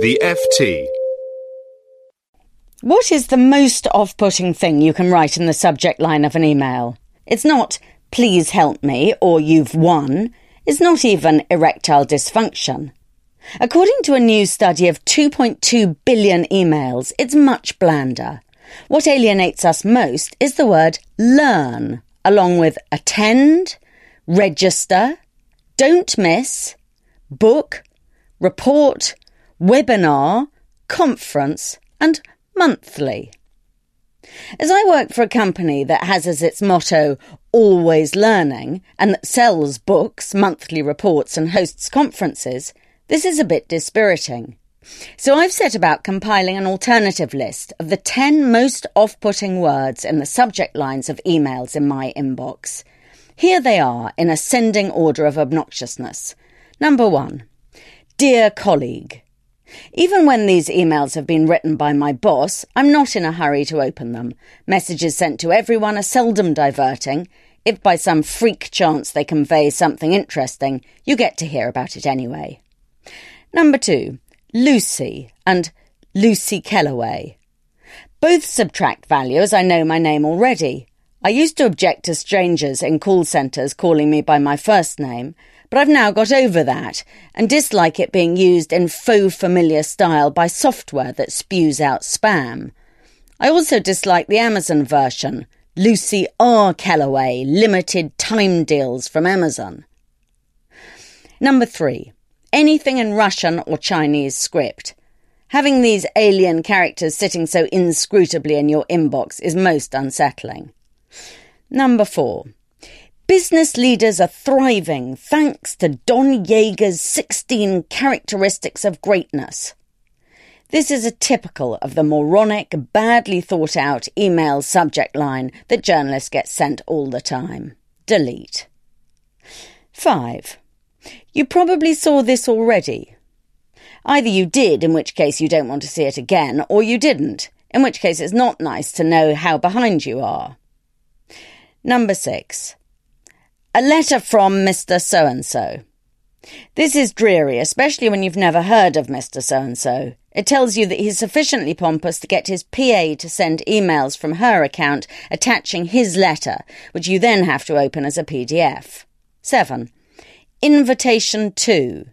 The FT. What is the most off-putting thing you can write in the subject line of an email? It's not, please help me, or you've won. It's not even erectile dysfunction. According to a new study of 2.2 billion emails, it's much blander. What alienates us most is the word learn, along with attend, register, don't miss, book, report, webinar, conference, and monthly. As I work for a company that has as its motto always learning and that sells books, monthly reports, and hosts conferences, this is a bit dispiriting. So I've set about compiling an alternative list of the 10 most off-putting words in the subject lines of emails in my inbox. Here they are in ascending order of obnoxiousness. Number one, Dear colleague. Even when these emails have been written by my boss, I'm not in a hurry to open them. Messages sent to everyone are seldom diverting. If by some freak chance they convey something interesting, you get to hear about it anyway. Number two, Lucy and Lucy Kellaway. Both subtract value as I know my name already. I used to object to strangers in call centres calling me by my first name, but I've now got over that and dislike it being used in faux familiar style by software that spews out spam. I also dislike the Amazon version, Lucy R. Kellaway, limited time deals from Amazon. Number three, anything in Russian or Chinese script. Having these alien characters sitting so inscrutably in your inbox is most unsettling. Number four. Business leaders are thriving thanks to Don Yaeger's 16 characteristics of greatness. This is a typical of the moronic, badly thought out email subject line that journalists get sent all the time. Delete. 5. You probably saw this already. Either you did, in which case you don't want to see it again, or you didn't, in which case it's not nice to know how behind you are. Number six. A letter from Mr. So and so. This is dreary, especially when you've never heard of Mr. So and so. It tells you that he's sufficiently pompous to get his PA to send emails from her account attaching his letter, which you then have to open as a PDF. 7. Invitation 2.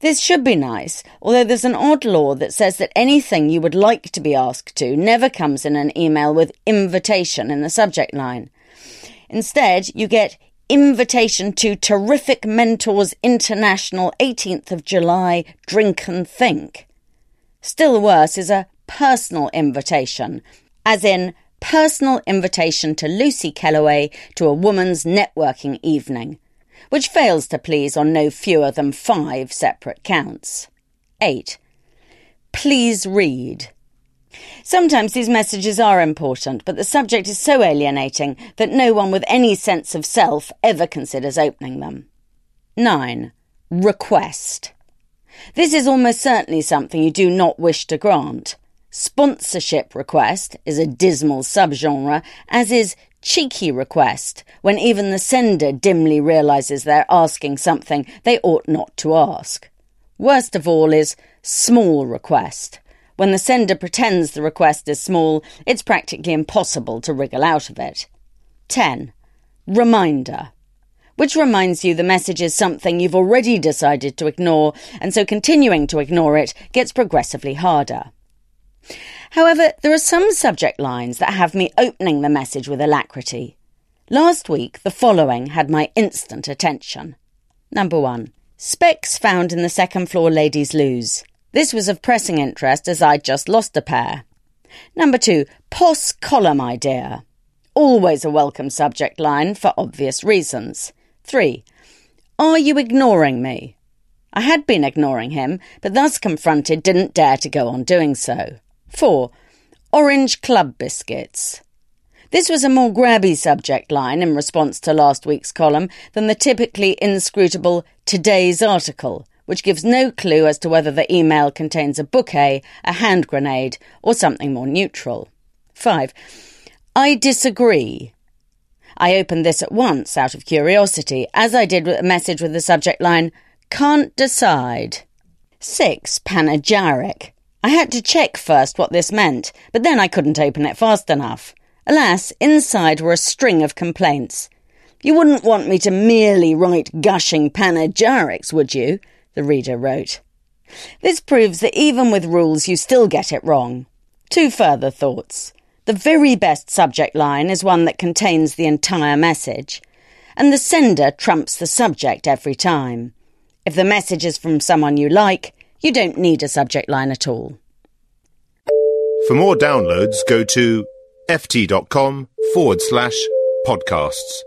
This should be nice, although there's an odd law that says that anything you would like to be asked to never comes in an email with invitation in the subject line. Instead, you get invitation to Terrific Mentors International 18th of July Drink and Think. Still worse is a personal invitation, as in personal invitation to Lucy Kellaway to a woman's networking evening which fails to please on no fewer than five separate counts. 8. Please read. Sometimes these messages are important, but the subject is so alienating that no one with any sense of self ever considers opening them. 9. Request. This is almost certainly something you do not wish to grant. Sponsorship request is a dismal subgenre, as is cheeky request when even the sender dimly realizes they're asking something they ought not to ask. Worst of all is small request. When the sender pretends the request is small, it's practically impossible to wriggle out of it. 10. Reminder. Which reminds you the message is something you've already decided to ignore, and so continuing to ignore it gets progressively harder. However, there are some subject lines that have me opening the message with alacrity. Last week, the following had my instant attention. Number one, specs found in the second floor ladies' loos. This was of pressing interest as I'd just lost a pair. Number two, POS column idea. Always a welcome subject line for obvious reasons. Three, are you ignoring me? I had been ignoring him, but thus confronted didn't dare to go on doing so. 4. Orange Club Biscuits. This was a more grabby subject line in response to last week's column than the typically inscrutable today's article, which gives no clue as to whether the email contains a bouquet, a hand grenade, or something more neutral. 5. I disagree. I opened this at once out of curiosity, as I did with a message with the subject line, Can't decide. 6. Panegyric. I had to check first what this meant, but then I couldn't open it fast enough. Alas, inside were a string of complaints. You wouldn't want me to merely write gushing panegyrics, would you? The reader wrote. This proves that even with rules you still get it wrong. Two further thoughts. The very best subject line is one that contains the entire message, and the sender trumps the subject every time. If the message is from someone you like, you don't need a subject line at all. For more downloads, go to ft.com forward slash podcasts.